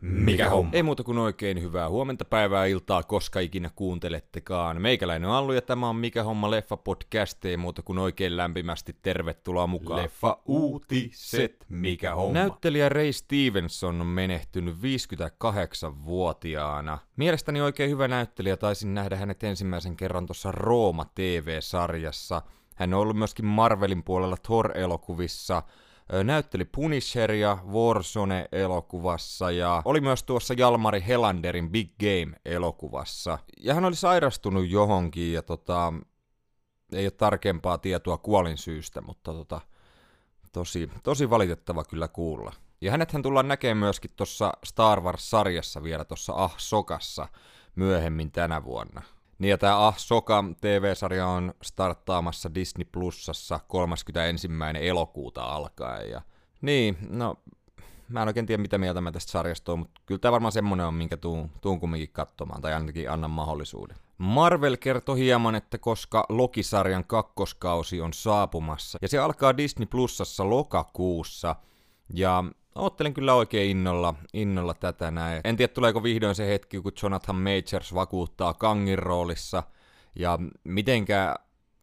Mikä homma? Ei muuta kuin oikein hyvää huomenta, päivää, iltaa, koska ikinä kuuntelettekaan. Meikäläinen on Allu ja tämä on Mikä homma leffa podcast. Ei muuta kuin oikein lämpimästi tervetuloa mukaan. Leffa uutiset. Mikä homma? Näyttelijä Ray Stevenson on menehtynyt 58-vuotiaana. Mielestäni oikein hyvä näyttelijä, taisin nähdä hänet ensimmäisen kerran tuossa Rooma TV-sarjassa. Hän on ollut myöskin Marvelin puolella Thor-elokuvissa – näytteli Punisheria Warzone-elokuvassa ja oli myös tuossa Jalmari Helanderin Big Game-elokuvassa. Ja hän oli sairastunut johonkin ja tota, ei ole tarkempaa tietoa kuolinsyystä, mutta tota, tosi, tosi valitettava kyllä kuulla. Ja hän tullaan näkemään myöskin tuossa Star Wars-sarjassa vielä tuossa Ah Sokassa myöhemmin tänä vuonna. Niin ja tämä Ahsoka TV-sarja on starttaamassa Disney Plusassa 31. elokuuta alkaen. Ja... Niin, no mä en oikein tiedä mitä mieltä mä tästä sarjasta on, mutta kyllä tämä varmaan semmonen on, minkä tuun, tuun kumminkin katsomaan, tai ainakin annan mahdollisuuden. Marvel kertoi hieman, että koska Loki-sarjan kakkoskausi on saapumassa, ja se alkaa Disney Plusassa lokakuussa, ja Oottelen kyllä oikein innolla, innolla tätä näin. En tiedä, tuleeko vihdoin se hetki, kun Jonathan Majors vakuuttaa Kangin roolissa, ja mitenkä,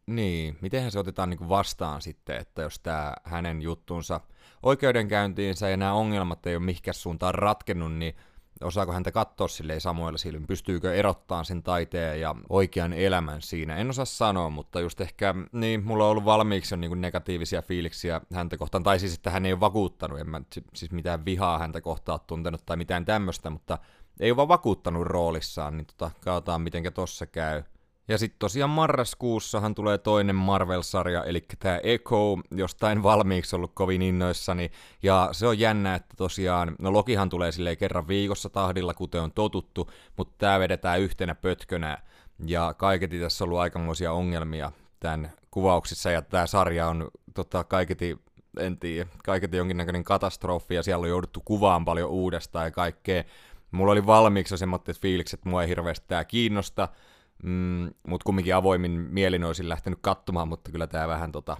niin, mitenhän se otetaan niin vastaan sitten, että jos tämä hänen juttunsa oikeudenkäyntiinsä ja nämä ongelmat ei ole mihinkään suuntaan ratkennut, niin osaako häntä katsoa silleen samoilla silmin, pystyykö erottaa sen taiteen ja oikean elämän siinä. En osaa sanoa, mutta just ehkä, niin, mulla on ollut valmiiksi jo niin negatiivisia fiiliksiä häntä kohtaan, tai siis, että hän ei ole vakuuttanut, en mä siis mitään vihaa häntä kohtaan tuntenut tai mitään tämmöistä, mutta ei ole vaan vakuuttanut roolissaan, niin tota, katsotaan mitenkä tossa käy. Ja sitten tosiaan marraskuussahan tulee toinen Marvel-sarja, eli tämä Echo, josta en valmiiksi ollut kovin innoissani. Ja se on jännä, että tosiaan, no Lokihan tulee silleen kerran viikossa tahdilla, kuten on totuttu, mutta tämä vedetään yhtenä pötkönä. Ja kaiketi tässä on ollut aikamoisia ongelmia tämän kuvauksissa, ja tämä sarja on tota, kaiketi en tiedä, kaiketi jonkinnäköinen katastrofi, ja siellä on jouduttu kuvaan paljon uudestaan ja kaikkea. Mulla oli valmiiksi semmoitteet fiilikset, että mua ei hirveästi tämä kiinnosta, Mm, mutta kumminkin avoimin mielin olisin lähtenyt katsomaan, mutta kyllä tämä vähän, tota,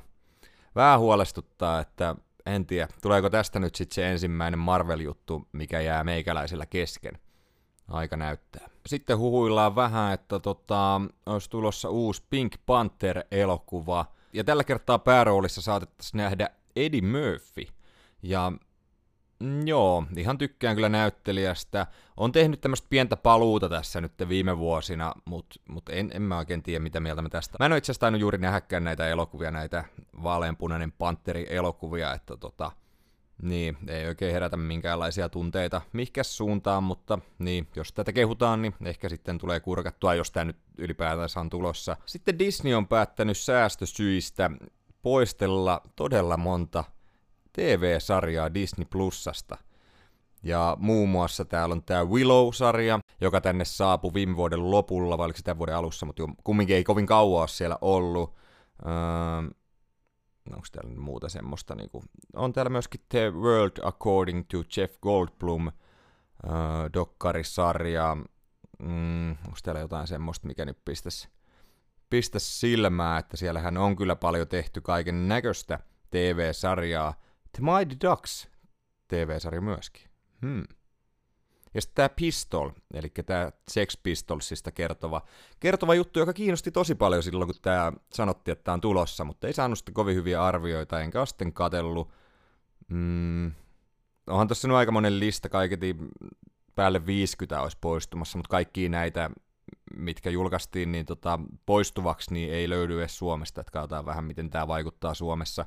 vähän huolestuttaa, että en tiedä, tuleeko tästä nyt sitten se ensimmäinen Marvel-juttu, mikä jää meikäläisellä kesken. Aika näyttää. Sitten huhuillaan vähän, että tota, olisi tulossa uusi Pink Panther-elokuva. Ja tällä kertaa pääroolissa saatettaisiin nähdä Eddie Murphy. Ja joo, ihan tykkään kyllä näyttelijästä. On tehnyt tämmöistä pientä paluuta tässä nyt viime vuosina, mutta mut en, en mä oikein tiedä, mitä mieltä mä tästä. Mä en ole itse asiassa juuri nähdäkään näitä elokuvia, näitä vaaleanpunainen panteri-elokuvia, että tota, niin, ei oikein herätä minkäänlaisia tunteita mihkäs suuntaan, mutta niin, jos tätä kehutaan, niin ehkä sitten tulee kurkattua, jos tämä nyt ylipäätänsä on tulossa. Sitten Disney on päättänyt säästösyistä poistella todella monta TV-sarjaa Disney Plusasta. Ja muun muassa täällä on tämä Willow-sarja, joka tänne saapui viime vuoden lopulla, vai oliko se tämän vuoden alussa, mutta kumminkin ei kovin kauan siellä ollut. Öö, onko täällä muuta semmoista? Niin kuin, on täällä myöskin The World According to Jeff Goldblum öö, dokkarisarja. Mm, onko täällä jotain semmoista, mikä nyt pistäisi pistäisi silmää, että siellähän on kyllä paljon tehty kaiken näköistä TV-sarjaa, The Mighty Ducks TV-sarja myöskin. Hmm. Ja sitten tämä Pistol, eli tämä Sex Pistolsista kertova, kertova juttu, joka kiinnosti tosi paljon silloin, kun tämä sanottiin, että tämä on tulossa, mutta ei saanut sitten kovin hyviä arvioita, enkä sitten katellut. Mm, onhan tuossa nyt aika monen lista, kaiketi päälle 50 olisi poistumassa, mutta kaikki näitä, mitkä julkaistiin niin tota, poistuvaksi, niin ei löydy edes Suomesta, että katsotaan vähän, miten tämä vaikuttaa Suomessa.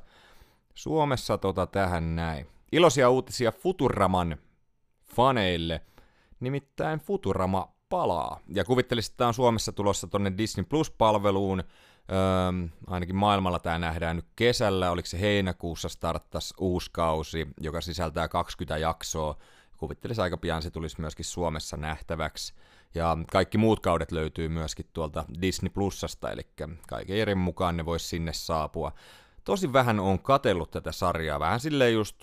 Suomessa tota tähän näin. Iloisia uutisia Futuraman faneille. Nimittäin Futurama palaa. Ja kuvittelisin, että tämä on Suomessa tulossa tonne Disney Plus-palveluun. Öö, ainakin maailmalla tämä nähdään nyt kesällä. Oliko se heinäkuussa starttas uusi kausi, joka sisältää 20 jaksoa. Kuvittelisin aika pian se tulisi myöskin Suomessa nähtäväksi. Ja kaikki muut kaudet löytyy myöskin tuolta Disney Plusasta, eli kaiken eri mukaan ne voisi sinne saapua tosi vähän on katellut tätä sarjaa. Vähän silleen just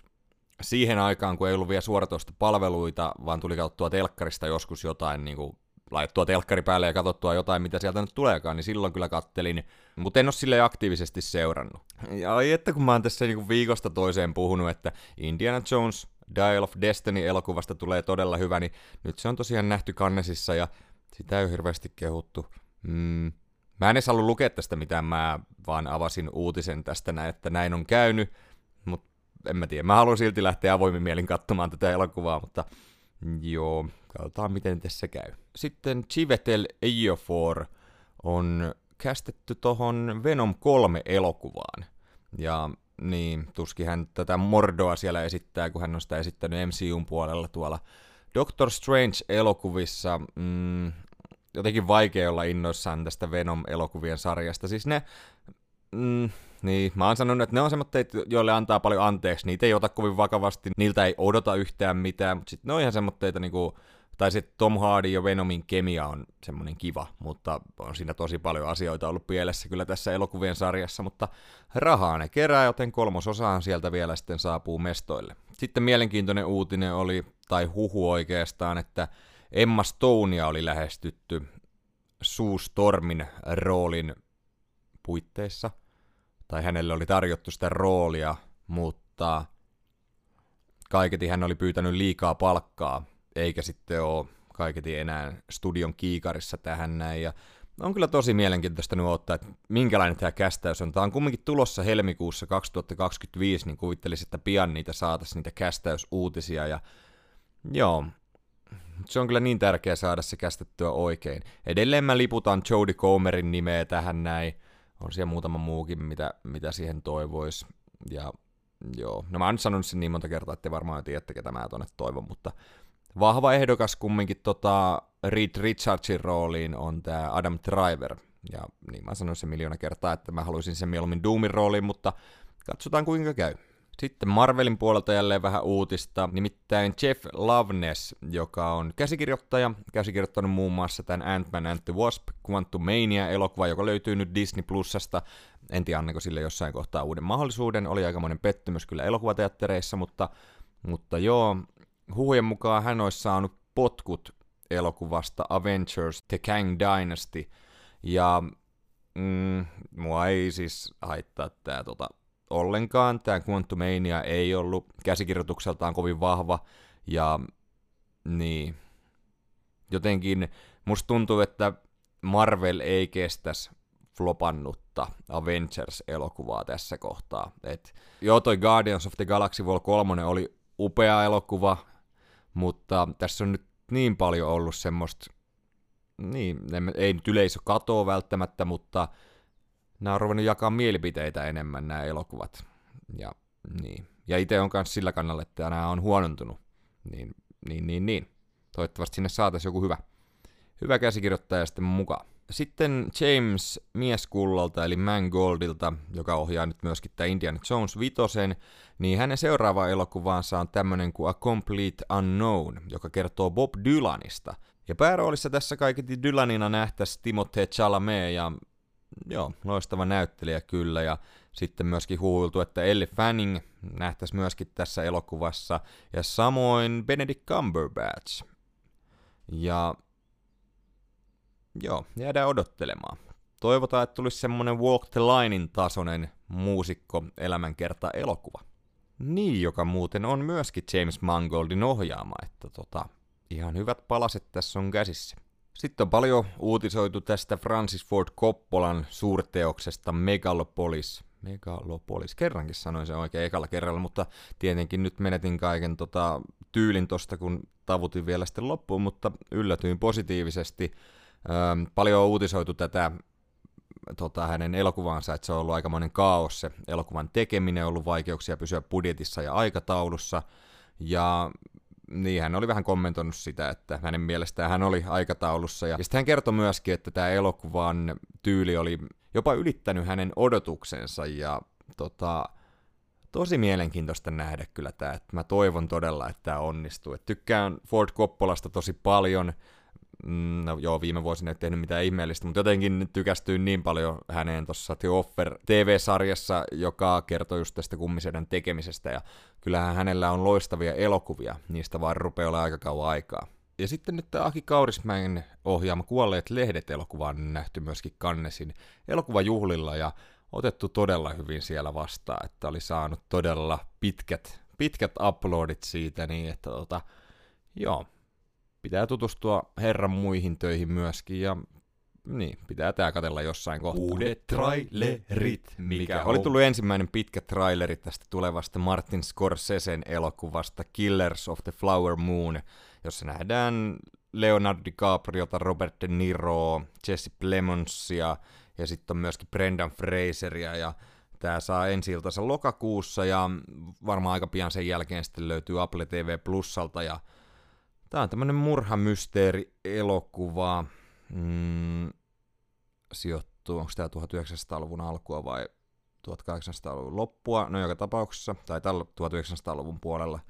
siihen aikaan, kun ei ollut vielä suoratoista palveluita, vaan tuli katsottua telkkarista joskus jotain niin kuin laittua telkkari päälle ja katsottua jotain, mitä sieltä nyt tuleekaan, niin silloin kyllä kattelin, mutta en ole sille aktiivisesti seurannut. Ja ai että kun mä oon tässä niinku viikosta toiseen puhunut, että Indiana Jones Dial of Destiny-elokuvasta tulee todella hyvä, niin nyt se on tosiaan nähty kannesissa ja sitä ei ole hirveästi kehuttu. Mm. Mä en edes halua lukea tästä mitään, mä vaan avasin uutisen tästä että näin on käynyt, mutta en mä tiedä. Mä haluan silti lähteä avoimin mielin katsomaan tätä elokuvaa, mutta joo, katsotaan miten tässä käy. Sitten Chivetel Ejiofor on kästetty tohon Venom 3 elokuvaan. Ja niin, tuskin hän tätä Mordoa siellä esittää, kun hän on sitä esittänyt MCUn puolella tuolla Doctor Strange-elokuvissa. Mm, jotenkin vaikea olla innoissaan tästä Venom-elokuvien sarjasta. Siis ne, mm, niin, mä oon sanonut, että ne on semmoitteet, joille antaa paljon anteeksi, niitä ei ota kovin vakavasti, niiltä ei odota yhtään mitään, mutta sitten ne on ihan semmoitteita niinku, tai sitten Tom Hardy ja Venomin kemia on semmoinen kiva, mutta on siinä tosi paljon asioita ollut pielessä kyllä tässä elokuvien sarjassa, mutta rahaa ne kerää, joten kolmososaan sieltä vielä sitten saapuu mestoille. Sitten mielenkiintoinen uutinen oli, tai huhu oikeastaan, että Emma Stonea oli lähestytty Sue Stormin roolin puitteissa, tai hänelle oli tarjottu sitä roolia, mutta kaiketi hän oli pyytänyt liikaa palkkaa, eikä sitten ole kaiketi enää studion kiikarissa tähän näin, ja on kyllä tosi mielenkiintoista nyt ottaa, että minkälainen tämä kästäys on. Tämä on kumminkin tulossa helmikuussa 2025, niin kuvittelisin, että pian niitä saataisiin niitä kästäysuutisia, ja joo, se on kyllä niin tärkeää saada se kästettyä oikein. Edelleen mä liputan Jodie Comerin nimeä tähän näin. On siellä muutama muukin, mitä, mitä siihen toivois. Ja joo, no mä oon sanonut sen niin monta kertaa, että varmaan tiedätte, ketä mä tonne toivon, mutta vahva ehdokas kumminkin tota Reed Richardsin rooliin on tämä Adam Driver. Ja niin mä sanoin sen miljoona kertaa, että mä haluaisin sen mieluummin Doomin rooliin, mutta katsotaan kuinka käy. Sitten Marvelin puolelta jälleen vähän uutista, nimittäin Jeff Loveness, joka on käsikirjoittaja, käsikirjoittanut muun muassa tämän Ant-Man and the Wasp Quantumania-elokuva, joka löytyy nyt Disney Plusasta. En tiedä, annako sille jossain kohtaa uuden mahdollisuuden, oli aikamoinen pettymys kyllä elokuvateattereissa, mutta, mutta joo, huhujen mukaan hän olisi saanut potkut elokuvasta Avengers The Kang Dynasty, ja mm, mua ei siis haittaa tämä tota, ollenkaan. Tämä Quantumania ei ollut käsikirjoitukseltaan kovin vahva, ja niin, jotenkin musta tuntuu, että Marvel ei kestäisi flopannutta Avengers-elokuvaa tässä kohtaa. Et, joo, toi Guardians of the Galaxy Vol 3 oli upea elokuva, mutta tässä on nyt niin paljon ollut semmoista, niin, ei nyt yleisö katoa välttämättä, mutta nämä on ruvennut jakaa mielipiteitä enemmän nämä elokuvat. Ja, niin. ja itse on myös sillä kannalla, että nämä on huonontunut. Niin, niin, niin, niin. Toivottavasti sinne saataisiin joku hyvä, hyvä käsikirjoittaja sitten mukaan. Sitten James Mieskullalta eli Mangoldilta, joka ohjaa nyt myöskin tämä Indiana Jones vitosen, niin hänen seuraava elokuvaansa on tämmönen kuin A Complete Unknown, joka kertoo Bob Dylanista. Ja pääroolissa tässä kaiketi Dylanina nähtäisi Timothée Chalamet ja joo, loistava näyttelijä kyllä, ja sitten myöskin huultu, että Ellie Fanning nähtäisi myöskin tässä elokuvassa, ja samoin Benedict Cumberbatch. Ja joo, jäädään odottelemaan. Toivotaan, että tulisi semmonen Walk the Linein tasoinen muusikko elämänkerta elokuva. Niin, joka muuten on myöskin James Mangoldin ohjaama, että tota, ihan hyvät palaset tässä on käsissä. Sitten on paljon uutisoitu tästä Francis Ford Coppolan suurteoksesta Megalopolis. Megalopolis, kerrankin sanoin sen oikein ekalla kerralla, mutta tietenkin nyt menetin kaiken tota, tyylin tosta, kun tavutin vielä sitten loppuun, mutta yllätyin positiivisesti. Öö, paljon on uutisoitu tätä tota, hänen elokuvaansa, että se on ollut aikamoinen kaos se elokuvan tekeminen, on ollut vaikeuksia pysyä budjetissa ja aikataulussa, ja niin, hän oli vähän kommentoinut sitä, että hänen mielestään hän oli aikataulussa. Ja sitten hän kertoi myöskin, että tämä elokuvan tyyli oli jopa ylittänyt hänen odotuksensa. Ja tota, tosi mielenkiintoista nähdä kyllä tämä. Että mä toivon todella, että tämä onnistuu. Et tykkään Ford Coppolasta tosi paljon. Mm, no joo, viime vuosina ei tehnyt mitään ihmeellistä, mutta jotenkin tykästyin niin paljon häneen tuossa The Offer TV-sarjassa, joka kertoo just tästä kummisedän tekemisestä, ja kyllähän hänellä on loistavia elokuvia, niistä vaan rupeaa olla aika kauan aikaa. Ja sitten nyt tämä Aki Kaurismäen ohjaama Kuolleet lehdet elokuva on nähty myöskin Kannesin elokuvajuhlilla, ja otettu todella hyvin siellä vastaan, että oli saanut todella pitkät pitkät uploadit siitä, niin että tota, joo, pitää tutustua herran muihin töihin myöskin, ja niin, pitää tää katella jossain kohtaa. Uudet trailerit, mikä Oli on? tullut ensimmäinen pitkä traileri tästä tulevasta Martin Scorsesen elokuvasta Killers of the Flower Moon, jossa nähdään Leonardo DiCapriota, Robert De Niroa, Jesse Plemonsia ja sitten on myöskin Brendan Fraseria ja Tämä saa ensi lokakuussa ja varmaan aika pian sen jälkeen sitten löytyy Apple TV Plusalta ja Tämä on tämmönen murhamysteeri-elokuva. Mm, sijoittuu, onko tämä 1900-luvun alkua vai 1800-luvun loppua? No joka tapauksessa, tai tällä 1900-luvun puolella,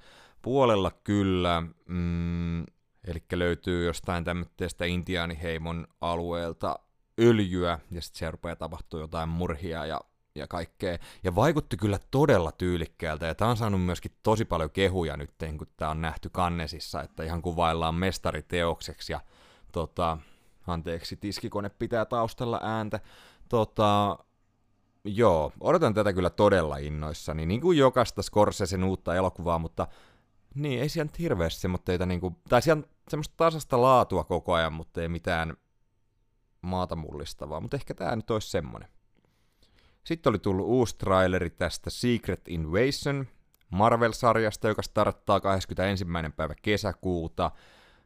puolella kyllä. Mm, eli löytyy jostain tämmöistä intiaaniheimon alueelta öljyä, ja sitten siellä rupeaa tapahtuu jotain murhia ja ja kaikkea. Ja vaikutti kyllä todella tyylikkäältä, ja tämä on saanut myöskin tosi paljon kehuja nyt, kun tämä on nähty kannesissa, että ihan kuvaillaan mestariteokseksi, ja tota, anteeksi, tiskikone pitää taustalla ääntä. Tota, joo, odotan tätä kyllä todella innoissani, niin kuin jokaista Scorsesen uutta elokuvaa, mutta niin, ei siellä nyt hirveästi semmoitteita, niin kuin, tai siellä semmoista tasasta laatua koko ajan, mutta ei mitään maata mullistavaa, mutta ehkä tämä nyt olisi semmonen. Sitten oli tullut uusi traileri tästä Secret Invasion Marvel-sarjasta, joka starttaa 21. päivä kesäkuuta.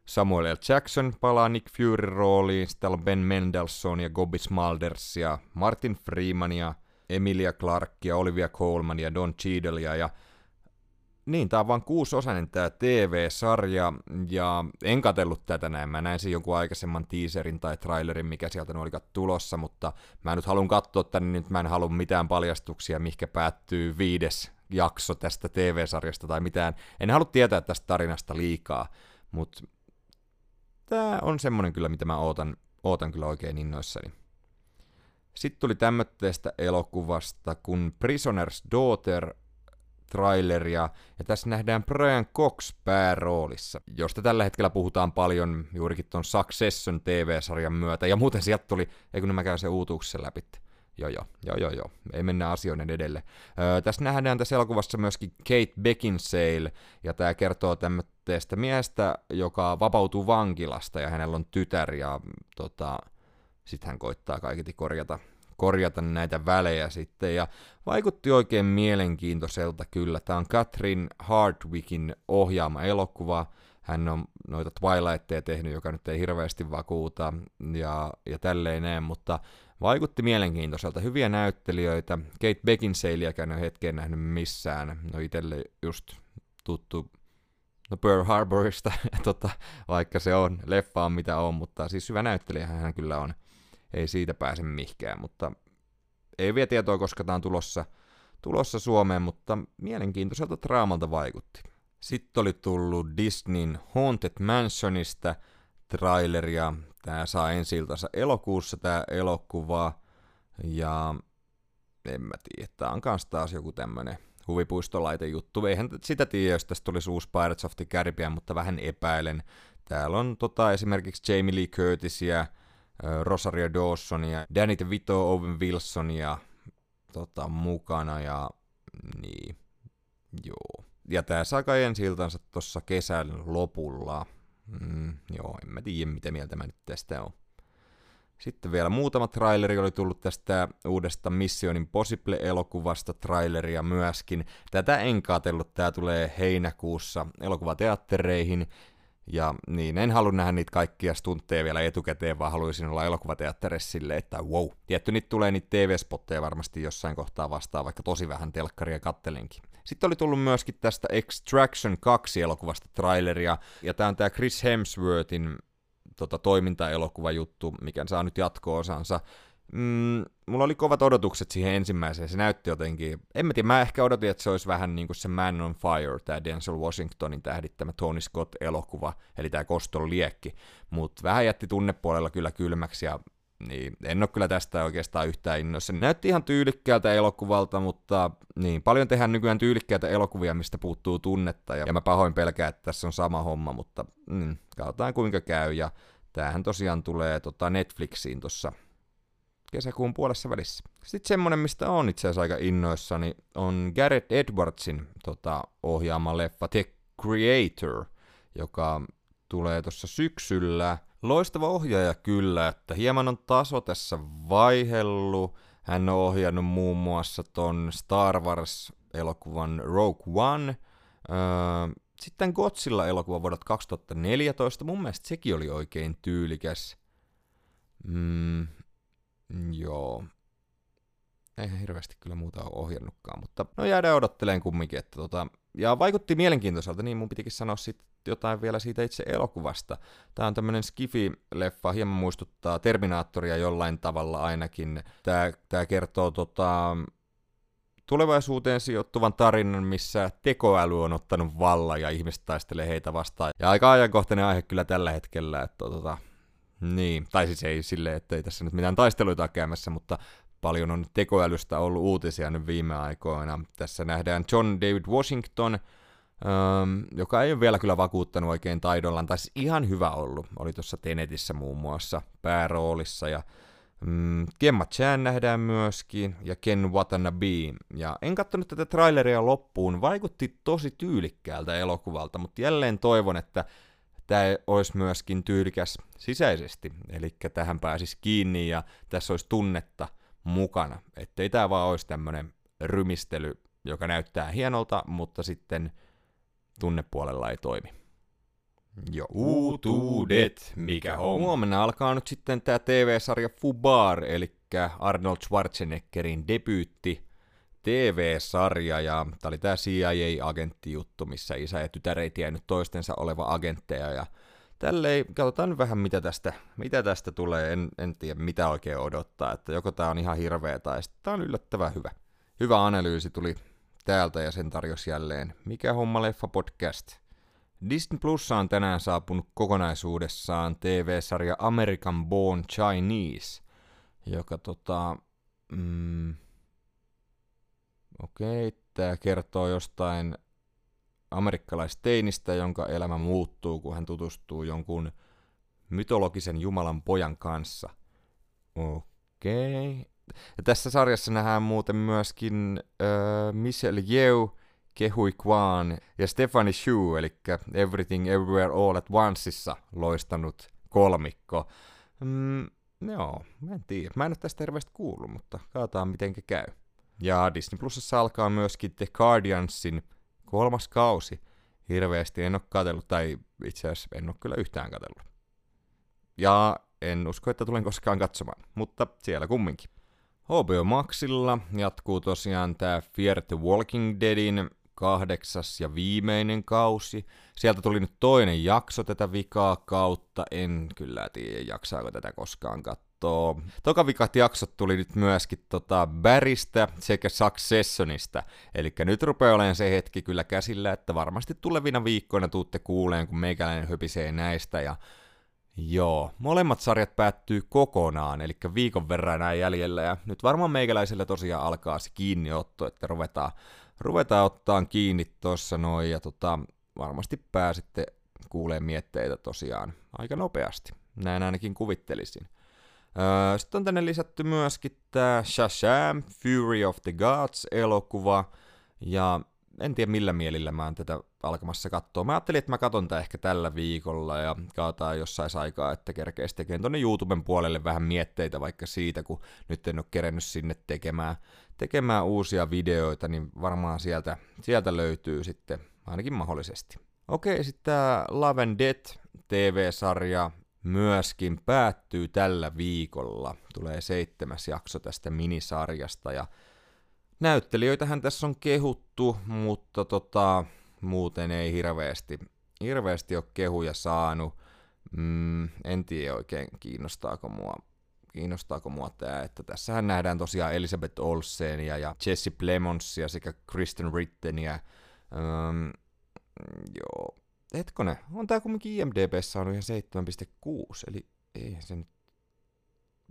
Samuel L. Jackson palaa Nick Fury rooliin, sitten on Ben Mendelsohn ja Gobby Smulders ja Martin Freeman ja Emilia Clarke ja Olivia Colman ja Don Cheadleja ja niin, tää on vaan kuusosainen tää TV-sarja, ja en katsellut tätä näin. Mä näin sen jonkun aikaisemman teaserin tai trailerin, mikä sieltä oli tulossa, mutta mä nyt haluan katsoa tänne, nyt mä en halua mitään paljastuksia, mikä päättyy viides jakso tästä TV-sarjasta tai mitään. En halua tietää tästä tarinasta liikaa, mutta tää on semmonen kyllä, mitä mä ootan, ootan kyllä oikein innoissani. Sitten tuli tämmöistä elokuvasta kuin Prisoner's Daughter, traileria, ja tässä nähdään Brian Cox pääroolissa, josta tällä hetkellä puhutaan paljon juurikin tuon Succession TV-sarjan myötä, ja muuten sieltä tuli, eikö mä käyn se uutuuksessa läpi. Joo, joo, joo, joo, joo. Ei mennä asioiden edelle. Öö, tässä nähdään tässä elokuvassa myöskin Kate Beckinsale, ja tämä kertoo tämmöistä miestä, joka vapautuu vankilasta, ja hänellä on tytär, ja tota, sitten hän koittaa kaiketi korjata korjata näitä välejä sitten, ja vaikutti oikein mielenkiintoiselta kyllä. Tämä on Catherine Hardwickin ohjaama elokuva, hän on noita Twilightia tehnyt, joka nyt ei hirveästi vakuuta, ja, ja tälleen näin, mutta vaikutti mielenkiintoiselta. Hyviä näyttelijöitä, Kate Beckinsaleäkään en hetken nähnyt missään, no itselle just tuttu no Pearl Harborista, tota, vaikka se on, leffa on mitä on, mutta siis hyvä näyttelijä hän kyllä on ei siitä pääse mihkään, mutta ei vielä tietoa, koska tämä on tulossa, tulossa Suomeen, mutta mielenkiintoiselta draamalta vaikutti. Sitten oli tullut Disneyn Haunted Mansionista traileria. Tämä saa ensi elokuussa tämä elokuva. Ja en mä tiedä, tämä on kans taas joku tämmönen huvipuistolaite juttu. Eihän sitä tiedä, jos tästä tulisi uusi Pirates of the Caribbean, mutta vähän epäilen. Täällä on tota, esimerkiksi Jamie Lee Curtisia, Rosario Dawsonia, Danny DeVito, Owen Wilsonia tota, mukana ja niin, joo. Ja tää saa kai ensi iltansa tossa kesän lopulla. Mm, joo, en mä tiedä mitä mieltä mä nyt tästä on. Sitten vielä muutama traileri oli tullut tästä uudesta Mission Impossible-elokuvasta traileria myöskin. Tätä en katsellut, tää tulee heinäkuussa elokuvateattereihin. Ja niin, en halua nähdä niitä kaikkia stuntteja vielä etukäteen, vaan haluaisin olla elokuvateatterissa sille, että wow. Tietty niitä tulee niitä TV-spotteja varmasti jossain kohtaa vastaan, vaikka tosi vähän telkkaria kattelinkin. Sitten oli tullut myöskin tästä Extraction 2 elokuvasta traileria, ja tämä on tämä Chris Hemsworthin tota, toimintaelokuva juttu, mikä saa nyt jatko-osansa mm, mulla oli kovat odotukset siihen ensimmäiseen. Se näytti jotenkin, en mä tiedä, mä ehkä odotin, että se olisi vähän niin kuin se Man on Fire, tämä Denzel Washingtonin tähdittämä Tony Scott-elokuva, eli tämä Koston liekki. Mutta vähän jätti tunnepuolella kyllä kylmäksi ja niin, en ole kyllä tästä oikeastaan yhtään innoissa. Näytti ihan tyylikkäältä elokuvalta, mutta niin, paljon tehdään nykyään tyylikkäitä elokuvia, mistä puuttuu tunnetta, ja, mä pahoin pelkään, että tässä on sama homma, mutta mm, katsotaan kuinka käy, ja tämähän tosiaan tulee tota Netflixiin tuossa kesäkuun puolessa välissä. Sitten semmonen, mistä on itse asiassa aika innoissani, on Gareth Edwardsin tota, ohjaama leffa The Creator, joka tulee tuossa syksyllä. Loistava ohjaaja kyllä, että hieman on taso tässä vaihellut. Hän on ohjannut muun muassa ton Star Wars-elokuvan Rogue One. Öö, sitten Godzilla-elokuva vuodelta 2014. Mun mielestä sekin oli oikein tyylikäs. Mm, joo. Ei hirveästi kyllä muuta ole ohjannutkaan, mutta no jäädään odottelemaan kumminkin. Että tota, ja vaikutti mielenkiintoiselta, niin mun pitikin sanoa sit jotain vielä siitä itse elokuvasta. Tämä on tämmöinen Skifi-leffa, hieman muistuttaa Terminaattoria jollain tavalla ainakin. Tämä, tämä kertoo tota, tulevaisuuteen sijoittuvan tarinan, missä tekoäly on ottanut vallan ja ihmiset taistelee heitä vastaan. Ja aika ajankohtainen aihe kyllä tällä hetkellä, että tota, niin, tai siis ei silleen, että ei tässä nyt mitään taisteluita käymässä, mutta paljon on tekoälystä ollut uutisia nyt viime aikoina. Tässä nähdään John David Washington, ähm, joka ei ole vielä kyllä vakuuttanut oikein taidollaan, tai siis ihan hyvä ollut. Oli tuossa Tenetissä muun muassa pääroolissa, ja mm, Gemma Chan nähdään myöskin, ja Ken Watanabe. Ja en katsonut tätä traileria loppuun, vaikutti tosi tyylikkäältä elokuvalta, mutta jälleen toivon, että tämä olisi myöskin tyylikäs sisäisesti, eli tähän pääsisi kiinni ja tässä olisi tunnetta mukana, ettei tämä vaan olisi tämmöinen rymistely, joka näyttää hienolta, mutta sitten tunnepuolella ei toimi. Jo uutuudet, mikä on. Huomenna alkaa nyt sitten tämä TV-sarja Fubar, eli Arnold Schwarzeneggerin debyytti TV-sarja, ja tämä oli tämä CIA-agenttijuttu, missä isä ja tytär ei tiennyt toistensa oleva agentteja, ja tälleen, katsotaan vähän mitä tästä, mitä tästä tulee, en, en tiedä mitä oikein odottaa, että joko tämä on ihan hirveä tai sitten tämä on yllättävän hyvä. Hyvä analyysi tuli täältä ja sen tarjosi jälleen Mikä homma leffa podcast. Disney Plus on tänään saapunut kokonaisuudessaan TV-sarja American Born Chinese, joka tota, mm, okei, okay, tämä kertoo jostain amerikkalaisteinistä, jonka elämä muuttuu, kun hän tutustuu jonkun mytologisen jumalan pojan kanssa. Okei. Okay. Ja tässä sarjassa nähdään muuten myöskin äh, Michelle Yeoh, Kehui Kwan ja Stephanie Shu, eli Everything Everywhere All at Onceissa loistanut kolmikko. Mm, joo, mä en tiedä. Mä en ole tästä hirveästi kuullut, mutta katsotaan miten käy. Ja Disney Plusassa alkaa myöskin The Guardiansin kolmas kausi. Hirveästi en ole katsellut, tai itse asiassa en ole kyllä yhtään katsellut. Ja en usko, että tulen koskaan katsomaan, mutta siellä kumminkin. HBO Maxilla jatkuu tosiaan tämä Fear the Walking Deadin kahdeksas ja viimeinen kausi. Sieltä tuli nyt toinen jakso tätä vikaa kautta. En kyllä tiedä, jaksaako tätä koskaan katsoa. Tokavikat jaksot tuli nyt myöskin tota Bäristä sekä Successionista. Eli nyt rupeaa olemaan se hetki kyllä käsillä, että varmasti tulevina viikkoina tuutte kuuleen, kun meikäläinen höpisee näistä ja Joo, molemmat sarjat päättyy kokonaan, eli viikon verran näin jäljellä, ja nyt varmaan meikäläisellä tosiaan alkaa se kiinniotto, että ruvetaan ruvetaan ottaa kiinni tuossa noin ja tota, varmasti pääsitte kuulee mietteitä tosiaan aika nopeasti. Näin ainakin kuvittelisin. Sitten on tänne lisätty myöskin tämä Shazam, Fury of the Gods-elokuva, ja en tiedä millä mielillä mä oon tätä alkamassa katsoa. Mä ajattelin, että mä katon tää ehkä tällä viikolla ja kaataan jossain aikaa, että kerkeisi tekemään tonne YouTuben puolelle vähän mietteitä vaikka siitä, kun nyt en ole kerennyt sinne tekemään, tekemään uusia videoita, niin varmaan sieltä, sieltä löytyy sitten ainakin mahdollisesti. Okei, sitten tämä Love and Death TV-sarja myöskin päättyy tällä viikolla. Tulee seitsemäs jakso tästä minisarjasta ja näyttelijöitähän tässä on kehuttu, mutta tota, muuten ei hirveästi, hirveästi ole kehuja saanut. Mm, en tiedä oikein kiinnostaako mua, kiinnostaako mua tämä, että tässähän nähdään tosiaan Elizabeth Olsenia ja Jesse Plemonsia sekä Kristen Rittenia. Um, joo, hetkone, on tää kumminkin IMDB saanut ihan 7,6, eli ei se nyt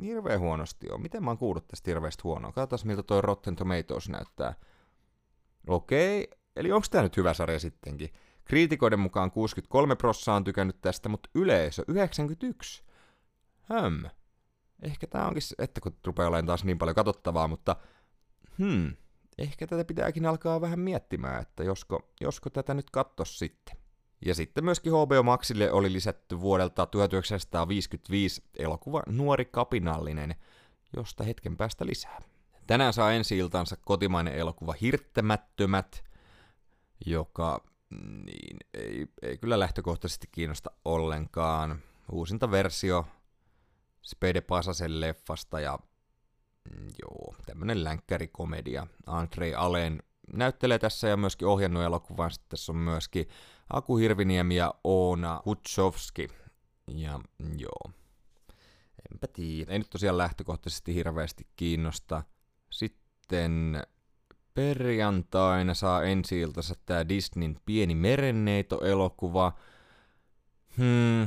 hirveän huonosti ole. Miten mä oon kuullut tästä hirveästi huonoa? Katsotaan miltä toi Rotten Tomatoes näyttää. Okei, eli onko tämä nyt hyvä sarja sittenkin? Kriitikoiden mukaan 63 prossaa on tykännyt tästä, mutta yleisö 91. Höm. ehkä tää onkin, että kun rupeaa olemaan taas niin paljon katsottavaa, mutta hmm, ehkä tätä pitääkin alkaa vähän miettimään, että josko, josko tätä nyt kattos sitten. Ja sitten myöskin HBO Maxille oli lisätty vuodelta 1955 elokuva Nuori kapinallinen, josta hetken päästä lisää. Tänään saa ensi iltansa kotimainen elokuva Hirttämättömät, joka niin, ei, ei kyllä lähtökohtaisesti kiinnosta ollenkaan. Uusinta versio Spede Pasasen leffasta ja mm, joo, tämmönen länkkärikomedia. Andrei Alen näyttelee tässä ja myöskin ohjannut elokuvan. Sitten tässä on myöskin Aku Hirviniemi ja Oona Hutsovski. Ja joo, enpä tiedä. Ei nyt tosiaan lähtökohtaisesti hirveästi kiinnosta. Sitten perjantaina saa ensi iltansa tää Disneyn Pieni merenneito-elokuva. Hmm,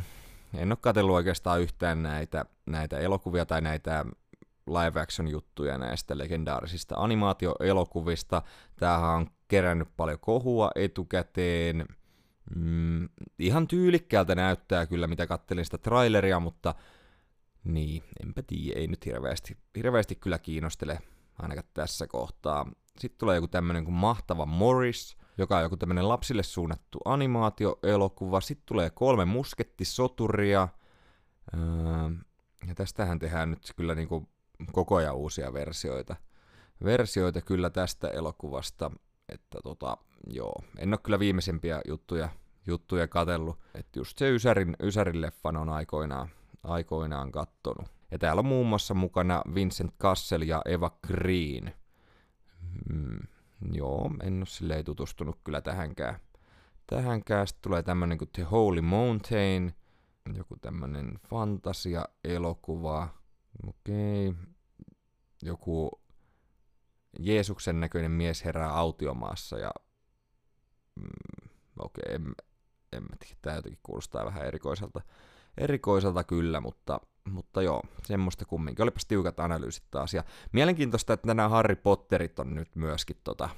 en ole katsellut oikeastaan yhtään näitä, näitä elokuvia tai näitä live action juttuja näistä legendaarisista animaatioelokuvista. Tämähän on kerännyt paljon kohua etukäteen. Mm, ihan tyylikkäältä näyttää kyllä, mitä kattelin sitä traileria, mutta niin, enpä tiedä, ei nyt hirveästi, hirveästi kyllä kiinnostele ainakaan tässä kohtaa. Sitten tulee joku tämmönen kuin Mahtava Morris, joka on joku tämmönen lapsille suunnattu animaatioelokuva. Sitten tulee kolme muskettisoturia. Öö, ja tästähän tehdään nyt kyllä niinku koko ajan uusia versioita. Versioita kyllä tästä elokuvasta, että tota, joo, en ole kyllä viimeisimpiä juttuja, juttuja katellut. Että just se Ysärin, Ysärin leffan on aikoinaan, aikoinaan kattonut. Ja täällä on muun muassa mukana Vincent Cassel ja Eva Green. Mm, joo, en ole silleen tutustunut kyllä tähänkään. Tähänkään sitten tulee tämmönen kuin The Holy Mountain, joku tämmönen fantasia-elokuva. Okei. Okay. Joku Jeesuksen näköinen mies herää autiomaassa ja... Mm, okei, okay, en, en mä tiedä, tää jotenkin kuulostaa vähän erikoiselta, erikoiselta kyllä, mutta mutta joo, semmoista kumminkin. Olipas tiukat analyysit taas. Ja mielenkiintoista, että nämä Harry Potterit on nyt myöskin tota,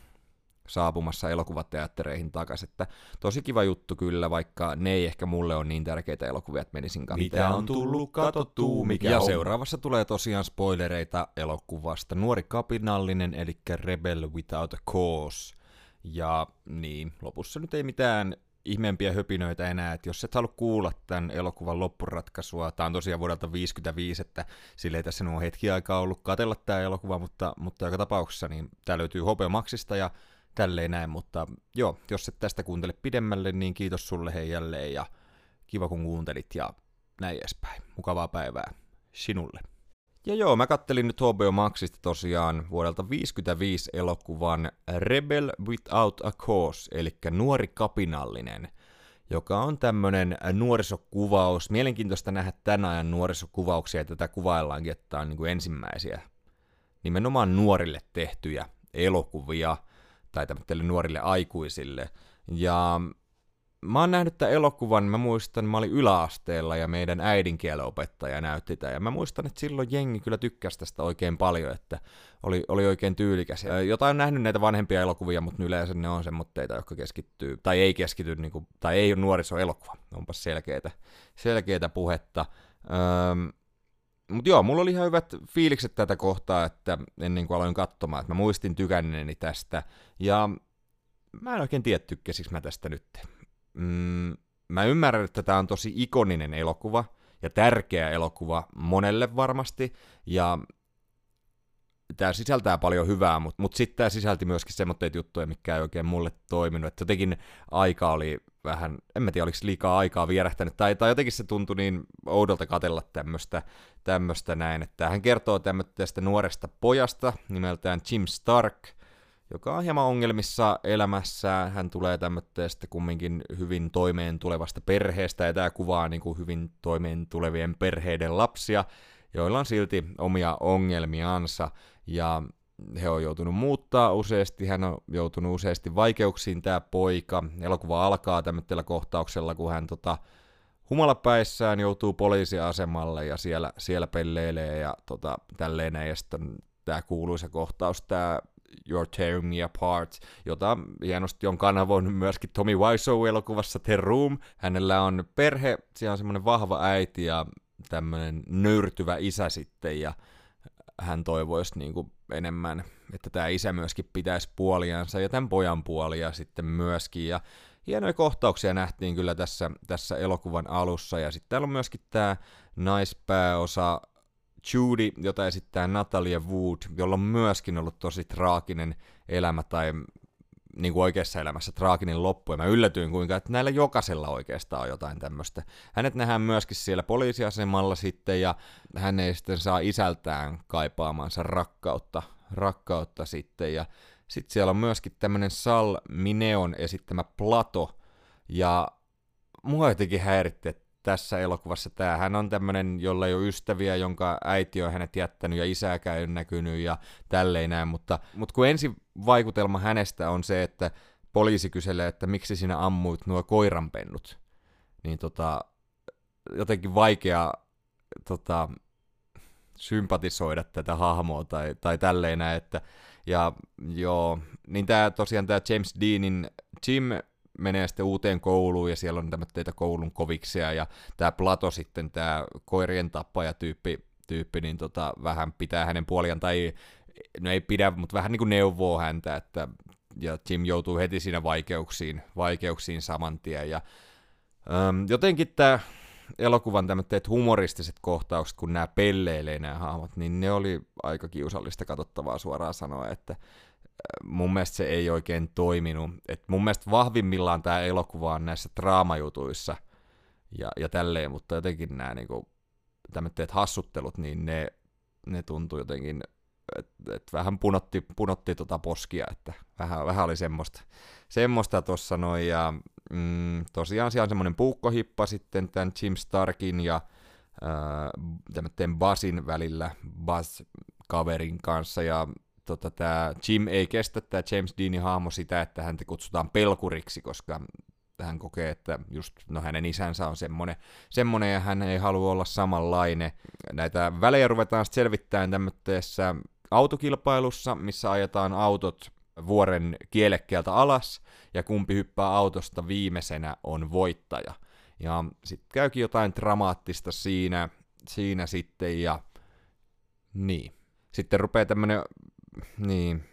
saapumassa elokuvateattereihin takaisin. Että tosi kiva juttu kyllä, vaikka ne ei ehkä mulle ole niin tärkeitä elokuvia, että menisin katsomaan. Mitä on tullut katsottua, mikä Ja on? seuraavassa tulee tosiaan spoilereita elokuvasta. Nuori kapinallinen, eli Rebel Without a Cause. Ja niin, lopussa nyt ei mitään ihmeempiä höpinöitä enää, että jos et halua kuulla tämän elokuvan loppuratkaisua, tämä on tosiaan vuodelta 55, että sille ei tässä nuo hetki aikaa ollut katella tämä elokuva, mutta, mutta joka tapauksessa niin tämä löytyy HBO Maxista ja tälleen näin, mutta joo, jos et tästä kuuntele pidemmälle, niin kiitos sulle hei jälleen ja kiva kun kuuntelit ja näin edespäin. Mukavaa päivää sinulle. Ja joo, mä kattelin nyt HBO Maxista tosiaan vuodelta 55 elokuvan Rebel Without a Cause, eli Nuori kapinallinen, joka on tämmönen nuorisokuvaus. Mielenkiintoista nähdä tämän ajan nuorisokuvauksia, ja tätä kuvaillaankin, että on niin kuin ensimmäisiä nimenomaan nuorille tehtyjä elokuvia, tai tämmöisille nuorille aikuisille. Ja mä oon nähnyt tämän elokuvan, mä muistan, mä olin yläasteella ja meidän äidinkielen opettaja näytti tämän. Ja mä muistan, että silloin jengi kyllä tykkäsi tästä oikein paljon, että oli, oli oikein tyylikäs. Ja jotain on nähnyt näitä vanhempia elokuvia, mutta yleensä ne on semmoitteita, jotka keskittyy, tai ei keskity, niin kuin, tai ei ole nuorisoelokuva. Onpas selkeitä, selkeitä puhetta. Öm, mutta joo, mulla oli ihan hyvät fiilikset tätä kohtaa, että ennen kuin aloin katsomaan, että mä muistin tykänneeni tästä. Ja mä en oikein tiedä, tykkäsikö mä tästä nyt. Mm, mä ymmärrän, että tämä on tosi ikoninen elokuva ja tärkeä elokuva monelle varmasti, ja tämä sisältää paljon hyvää, mutta mut sitten tämä sisälti myöskin semmoitteita juttuja, mikä ei oikein mulle toiminut, että jotenkin aika oli vähän, en mä tiedä, oliko liikaa aikaa vierähtänyt, tai, tai jotenkin se tuntui niin oudolta katella tämmöistä tämmöistä näin, että hän kertoo tästä nuoresta pojasta nimeltään Jim Stark, joka on hieman ongelmissa elämässä. Hän tulee tämmöistä kumminkin hyvin toimeen tulevasta perheestä, ja tämä kuvaa niin kuin hyvin toimeen tulevien perheiden lapsia, joilla on silti omia ongelmiansa, ja he on joutunut muuttaa useasti, hän on joutunut useasti vaikeuksiin tämä poika. Elokuva alkaa tämmöisellä kohtauksella, kun hän tota, humalapäissään joutuu poliisiasemalle ja siellä, siellä pelleilee ja tota, tälleen ja sitten tämä kuuluisa kohtaus, tämä You're Tearing Me Apart, jota hienosti on kanavoinut myöskin Tommy Wiseau elokuvassa The Room. Hänellä on perhe, siellä on semmoinen vahva äiti ja tämmöinen nöyrtyvä isä sitten ja hän toivoisi niin kuin enemmän, että tämä isä myöskin pitäisi puoliansa ja tämän pojan puolia sitten myöskin. Ja hienoja kohtauksia nähtiin kyllä tässä, tässä elokuvan alussa. Ja sitten täällä on myöskin tämä naispääosa Judy, jota esittää Natalia Wood, jolla on myöskin ollut tosi traaginen elämä tai niin kuin oikeassa elämässä traaginen loppu, ja mä yllätyin kuinka, että näillä jokaisella oikeastaan on jotain tämmöistä. Hänet nähdään myöskin siellä poliisiasemalla sitten, ja hän ei sitten saa isältään kaipaamansa rakkautta, rakkautta sitten, ja sitten siellä on myöskin tämmöinen Sal Mineon esittämä Plato, ja mua jotenkin häiritti, että tässä elokuvassa tämä. Hän on tämmöinen, jolla ei ole ystäviä, jonka äiti on hänet jättänyt ja isääkään ei ole näkynyt ja tälleen näin, mutta, mutta kun ensi vaikutelma hänestä on se, että poliisi kyselee, että miksi sinä ammuit nuo koiranpennut, niin tota, jotenkin vaikea tota, sympatisoida tätä hahmoa tai, tai tälleen näin, että ja joo, niin tämä tosiaan tämä James Deanin Jim menee sitten uuteen kouluun ja siellä on tämmöitä koulun koviksia ja tämä Plato sitten, tämä koirien tappaja tyyppi, tyyppi niin tota, vähän pitää hänen puoliaan tai no ei pidä, mutta vähän niin kuin neuvoo häntä, että ja Jim joutuu heti siinä vaikeuksiin, vaikeuksiin saman tien ja äm, jotenkin tämä elokuvan tämmöiset humoristiset kohtaukset, kun nämä pelleilee nämä hahmot, niin ne oli aika kiusallista katsottavaa suoraan sanoa, että mun mielestä se ei oikein toiminut. Et mun mielestä vahvimmillaan tämä elokuva on näissä draamajutuissa ja, ja tälleen, mutta jotenkin nämä niinku, tämmöiset hassuttelut, niin ne, ne tuntui jotenkin, että et vähän punotti, punotti tota poskia, että vähän, vähän oli semmoista, semmoista noin, ja mm, tosiaan siellä on semmoinen puukkohippa sitten tämän Jim Starkin ja äh, Buzzin välillä, Buzz-kaverin kanssa, ja tota, tämä Jim ei kestä tämä James Deanin hahmo sitä, että häntä kutsutaan pelkuriksi, koska hän kokee, että just no hänen isänsä on semmonen, semmonen ja hän ei halua olla samanlainen. Näitä välejä ruvetaan sitten selvittämään tämmöisessä autokilpailussa, missä ajetaan autot vuoren kielekkeeltä alas, ja kumpi hyppää autosta viimeisenä on voittaja. Ja sitten käykin jotain dramaattista siinä, siinä sitten, ja niin. Sitten rupeaa tämmönen niin,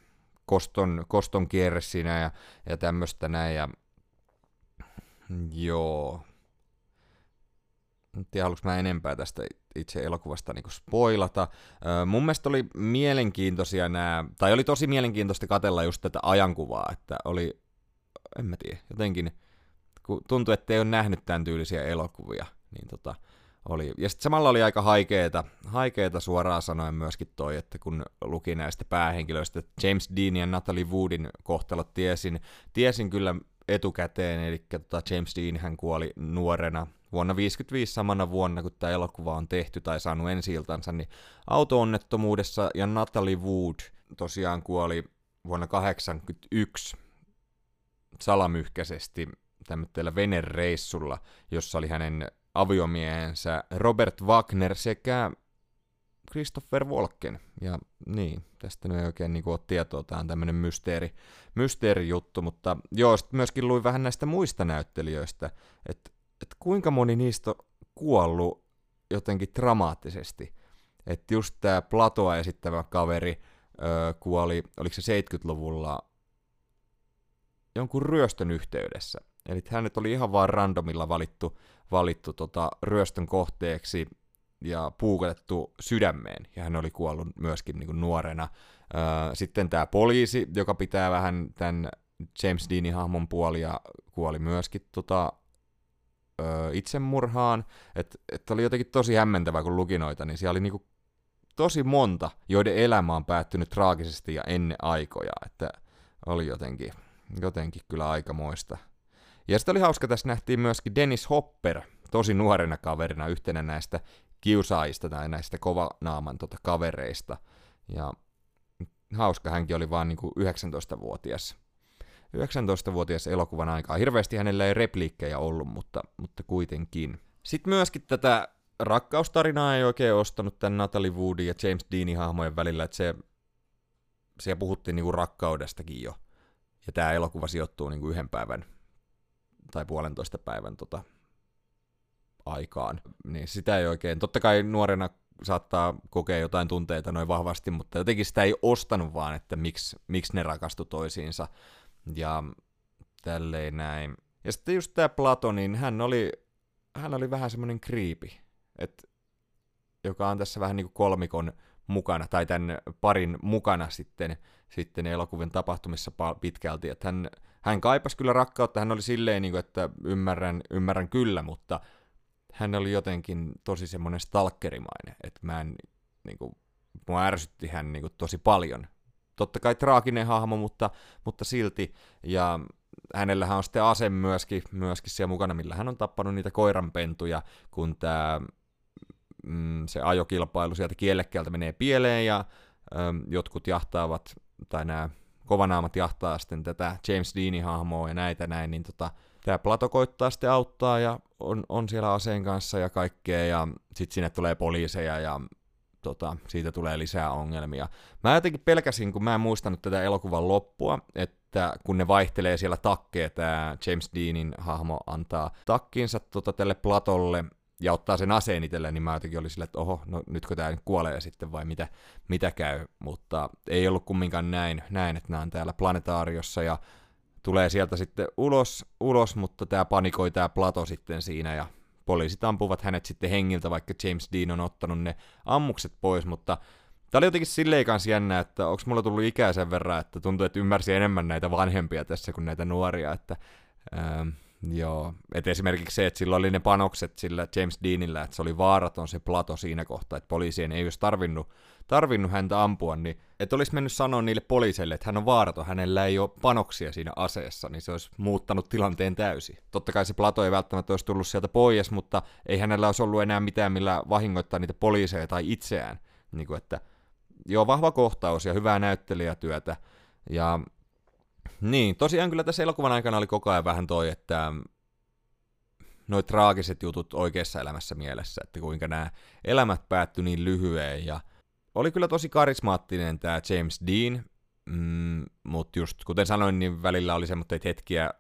koston, koston kierre siinä ja, ja tämmöistä näin. Ja, joo. En tiedä, haluanko mä enempää tästä itse elokuvasta niin spoilata. Öö, mun mielestä oli mielenkiintoisia nämä, tai oli tosi mielenkiintoista katella just tätä ajankuvaa, että oli, en mä tiedä, jotenkin, kun tuntui, että ei ole nähnyt tämän tyylisiä elokuvia, niin tota, oli. Ja sitten samalla oli aika haikeeta, haikeeta suoraan sanoen myöskin toi, että kun luki näistä päähenkilöistä, James Dean ja Natalie Woodin kohtalot tiesin, tiesin kyllä etukäteen, eli tota James Dean hän kuoli nuorena vuonna 1955 samana vuonna, kun tämä elokuva on tehty tai saanut ensi niin auto-onnettomuudessa, ja Natalie Wood tosiaan kuoli vuonna 1981 salamyhkäisesti tämmöisellä venereissulla, jossa oli hänen aviomiehensä Robert Wagner sekä Christopher Walken. Ja niin, tästä nyt ei oikein niin ole tietoa, tämä on tämmöinen mysteeri, mysteerijuttu, mutta joo, sitten myöskin luin vähän näistä muista näyttelijöistä, että et kuinka moni niistä on kuollut jotenkin dramaattisesti. Että just tämä Platoa esittävä kaveri öö, kuoli, oliko se 70-luvulla jonkun ryöstön yhteydessä. Eli hänet oli ihan vaan randomilla valittu, valittu tota, ryöstön kohteeksi ja puukotettu sydämeen, ja hän oli kuollut myöskin niin kuin nuorena. Öö, sitten tämä poliisi, joka pitää vähän tämän James Deanin hahmon puolia, kuoli myöskin tota, öö, itsemurhaan. Että et oli jotenkin tosi hämmentävää, kun luki noita, niin siellä oli niinku tosi monta, joiden elämä on päättynyt traagisesti ja ennen aikoja. Että oli jotenkin, jotenkin kyllä aikamoista. Ja sitten oli hauska, tässä nähtiin myöskin Dennis Hopper, tosi nuorena kaverina, yhtenä näistä kiusaajista tai näistä kovanaaman tota, kavereista. Ja hauska, hänkin oli vaan niinku 19-vuotias. 19-vuotias elokuvan aikaa. Hirveästi hänellä ei repliikkejä ollut, mutta, mutta kuitenkin. Sitten myöskin tätä rakkaustarinaa ei oikein ostanut tämän Natalie Woodin ja James Deanin hahmojen välillä, että se, siellä puhuttiin niinku rakkaudestakin jo. Ja tämä elokuva sijoittuu niinku yhden päivän tai puolentoista päivän tota, aikaan. Niin sitä ei oikein, totta kai nuorena saattaa kokea jotain tunteita noin vahvasti, mutta jotenkin sitä ei ostanut vaan, että miksi, miksi ne rakastu toisiinsa. Ja tälleen näin. Ja sitten just tämä Plato, niin hän oli, hän oli vähän semmoinen kriipi, että joka on tässä vähän niin kuin kolmikon mukana, tai tämän parin mukana sitten, sitten elokuvien tapahtumissa pitkälti, että hän, hän kaipasi kyllä rakkautta, hän oli silleen, niin kuin, että ymmärrän, ymmärrän kyllä, mutta hän oli jotenkin tosi semmoinen stalkerimainen, että mä en, niin kuin, mua ärsytti hän niin kuin, tosi paljon. Totta kai traaginen hahmo, mutta, mutta silti, ja hänellähän on sitten ase myöskin, myöskin siellä mukana, millä hän on tappanut niitä koiranpentuja, kun tämä mm, se ajokilpailu sieltä kielekkeeltä menee pieleen ja äm, jotkut jahtaavat, tai nämä kovanaamat jahtaa sitten tätä James Deanin hahmoa ja näitä näin, niin tota, tämä Plato koittaa sitten auttaa ja on, on siellä aseen kanssa ja kaikkea ja sitten sinne tulee poliiseja ja tota, siitä tulee lisää ongelmia. Mä jotenkin pelkäsin, kun mä en muistanut tätä elokuvan loppua, että kun ne vaihtelee siellä takkeja, tämä James Deanin hahmo antaa takkinsa tota, tälle Platolle, ja ottaa sen aseen itselleen, niin mä jotenkin olin silleen, että oho, no nytkö tämä nyt kuolee sitten vai mitä, mitä käy, mutta ei ollut kumminkaan näin, näin, että nämä on täällä planetaariossa ja tulee sieltä sitten ulos, ulos mutta tämä panikoi tämä Plato sitten siinä ja poliisit ampuvat hänet sitten hengiltä, vaikka James Dean on ottanut ne ammukset pois, mutta Tämä oli jotenkin silleen kanssa jännä, että onko mulla tullut ikää sen verran, että tuntuu, että ymmärsi enemmän näitä vanhempia tässä kuin näitä nuoria, että ähm, Joo, et esimerkiksi se, että sillä oli ne panokset sillä James Deanillä, että se oli vaaraton se plato siinä kohtaa, että poliisien ei olisi tarvinnut, tarvinnut häntä ampua, niin että olisi mennyt sanoa niille poliiseille, että hän on vaaraton, hänellä ei ole panoksia siinä aseessa, niin se olisi muuttanut tilanteen täysin. Totta kai se plato ei välttämättä olisi tullut sieltä pois, mutta ei hänellä olisi ollut enää mitään, millä vahingoittaa niitä poliiseja tai itseään. Niin kuin, että joo, vahva kohtaus ja hyvää näyttelijätyötä. Ja niin, tosiaan kyllä tässä elokuvan aikana oli koko ajan vähän toi, että noin traagiset jutut oikeassa elämässä mielessä, että kuinka nämä elämät päättyi niin lyhyen ja oli kyllä tosi karismaattinen tämä James Dean, mm, mutta just kuten sanoin, niin välillä oli semmoisia hetkiä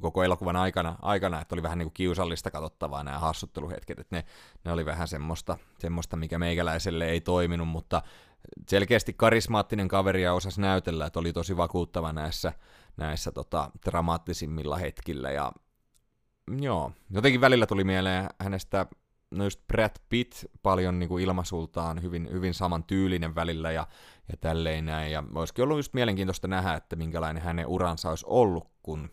koko elokuvan aikana, aikana että oli vähän niin kuin kiusallista katsottavaa nämä hassutteluhetket, että ne, ne oli vähän semmoista, semmoista, mikä meikäläiselle ei toiminut, mutta selkeästi karismaattinen kaveri ja osasi näytellä, että oli tosi vakuuttava näissä, näissä tota, dramaattisimmilla hetkillä. Ja joo, jotenkin välillä tuli mieleen hänestä no just Brad Pitt paljon niin kuin ilmasultaan hyvin, hyvin saman tyylinen välillä ja, ja tälleen näin. Ja olisikin ollut just mielenkiintoista nähdä, että minkälainen hänen uransa olisi ollut, kun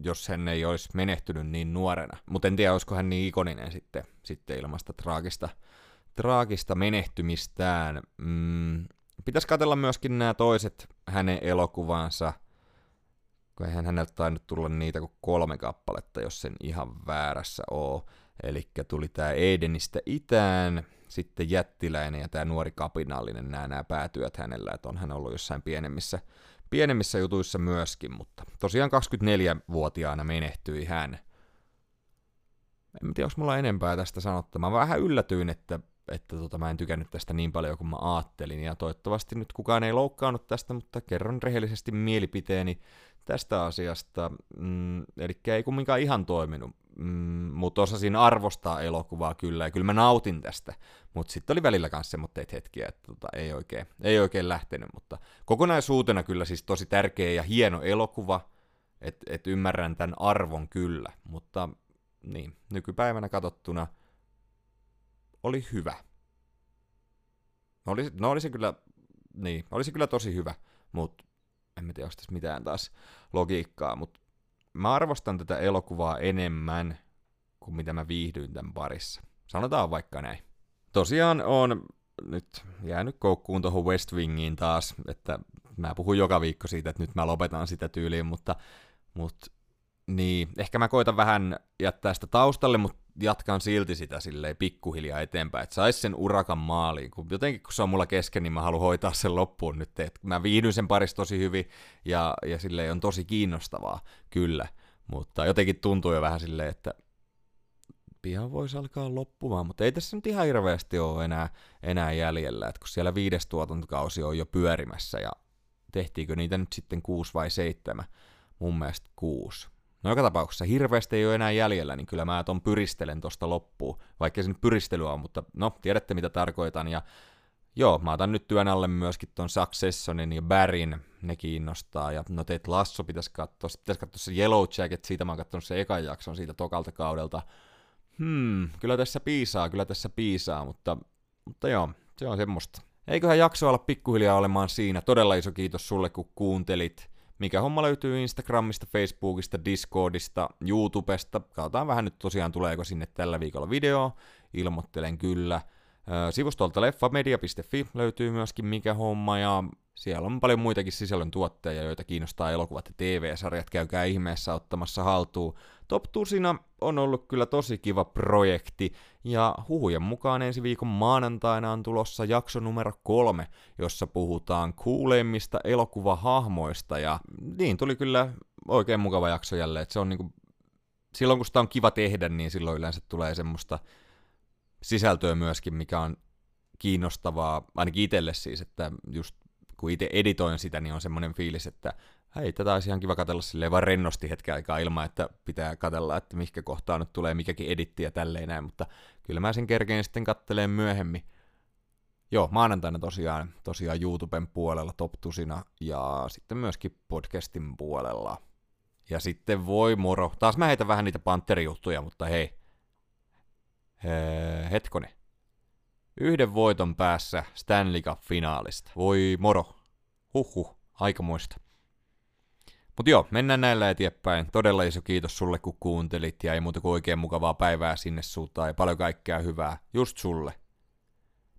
jos hän ei olisi menehtynyt niin nuorena. Mutta en tiedä, olisiko hän niin ikoninen sitten, sitten ilmasta traagista, traagista menehtymistään. Mm, pitäisi katella myöskin nämä toiset hänen elokuvansa, kun eihän häneltä tainnut tulla niitä kuin kolme kappaletta, jos sen ihan väärässä oo. Eli tuli tämä Edenistä itään, sitten jättiläinen ja tämä nuori kapinallinen, nämä, nämä päätyöt hänellä, että on hän ollut jossain pienemmissä, pienemmissä jutuissa myöskin, mutta tosiaan 24-vuotiaana menehtyi hän. En tiedä, onko mulla enempää tästä sanottavaa. Mä vähän yllätyin, että että tota, mä en tykännyt tästä niin paljon kuin mä ajattelin, ja toivottavasti nyt kukaan ei loukkaannut tästä, mutta kerron rehellisesti mielipiteeni tästä asiasta, mm, eli ei kumminkaan ihan toiminut, mm, mutta osasin arvostaa elokuvaa kyllä, ja kyllä mä nautin tästä, mutta sitten oli välillä myös semmoitteita hetkiä, että tota, ei, oikein, ei oikein lähtenyt, mutta kokonaisuutena kyllä siis tosi tärkeä ja hieno elokuva, että et ymmärrän tämän arvon kyllä, mutta niin, nykypäivänä katsottuna – oli hyvä. Oli, no oli se kyllä, niin, oli se kyllä tosi hyvä, mutta en mä tiedä, onko tässä mitään taas logiikkaa, mutta mä arvostan tätä elokuvaa enemmän kuin mitä mä viihdyin tämän parissa. Sanotaan vaikka näin. Tosiaan on nyt jäänyt koukkuun tuohon West Wingiin taas, että mä puhun joka viikko siitä, että nyt mä lopetan sitä tyyliin, mutta, mutta niin, ehkä mä koitan vähän jättää sitä taustalle, mutta jatkan silti sitä silleen pikkuhiljaa eteenpäin, että sais sen urakan maaliin. Kun jotenkin kun se on mulla kesken, niin mä haluan hoitaa sen loppuun nyt. Et mä viihdyn sen parissa tosi hyvin ja, ja silleen on tosi kiinnostavaa, kyllä. Mutta jotenkin tuntuu jo vähän silleen, että pian voisi alkaa loppumaan, mutta ei tässä nyt ihan hirveästi ole enää, enää jäljellä, että kun siellä viides tuotantokausi on jo pyörimässä ja tehtiinkö niitä nyt sitten kuusi vai seitsemän? Mun mielestä kuusi No joka tapauksessa hirveästi ei ole enää jäljellä, niin kyllä mä ton pyristelen tosta loppuun, vaikka se nyt pyristelyä on, mutta no, tiedätte mitä tarkoitan, ja Joo, mä otan nyt työn alle myöskin ton Successionin ja Barin, ne kiinnostaa. Ja no Ted Lasso pitäisi katsoa, pitäisi katsoa se Yellow Jacket, siitä mä oon katsonut se ekan jakson siitä tokalta kaudelta. Hmm, kyllä tässä piisaa, kyllä tässä piisaa, mutta, mutta joo, se on semmoista. Eiköhän jakso olla pikkuhiljaa olemaan siinä. Todella iso kiitos sulle, kun kuuntelit. Mikä homma löytyy Instagramista, Facebookista, Discordista, YouTubesta. Katsotaan vähän nyt tosiaan tuleeko sinne tällä viikolla video. Ilmoittelen kyllä. Sivustolta leffamedia.fi löytyy myöskin mikä homma ja siellä on paljon muitakin sisällön tuotteja, joita kiinnostaa elokuvat ja TV-sarjat. Käykää ihmeessä ottamassa haltuun. Top Tusina on ollut kyllä tosi kiva projekti, ja huhujen mukaan ensi viikon maanantaina on tulossa jakso numero kolme, jossa puhutaan kuuleimmista elokuvahahmoista, ja niin tuli kyllä oikein mukava jakso jälleen, että se on niinku, silloin kun sitä on kiva tehdä, niin silloin yleensä tulee semmoista sisältöä myöskin, mikä on kiinnostavaa, ainakin itselle siis, että just kun itse editoin sitä, niin on semmoinen fiilis, että hei, tätä olisi ihan kiva katella silleen vaan rennosti hetken aikaa ilman, että pitää katella, että mikä kohtaa nyt tulee mikäkin editti ja tälleen näin, mutta kyllä mä sen kerkeen sitten katteleen myöhemmin. Joo, maanantaina tosiaan, tosiaan YouTuben puolella Top Tusina ja sitten myöskin podcastin puolella. Ja sitten voi moro. Taas mä heitän vähän niitä panterijuttuja, mutta hei, Hetkone. Yhden voiton päässä Stanley Cup-finaalista. Voi moro. Huhhuh, aikamoista. Mutta joo, mennään näillä eteenpäin. Todella iso kiitos sulle, kun kuuntelit, ja ei muuta kuin oikein mukavaa päivää sinne suuntaan, ja paljon kaikkea hyvää just sulle.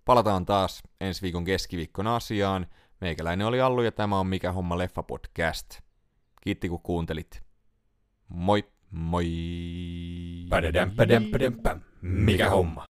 Palataan taas ensi viikon keskiviikkona asiaan. Meikäläinen oli Allu, ja tämä on Mikä homma leffa podcast. Kiitti, kun kuuntelit. Moi! Moi! Mikä homma?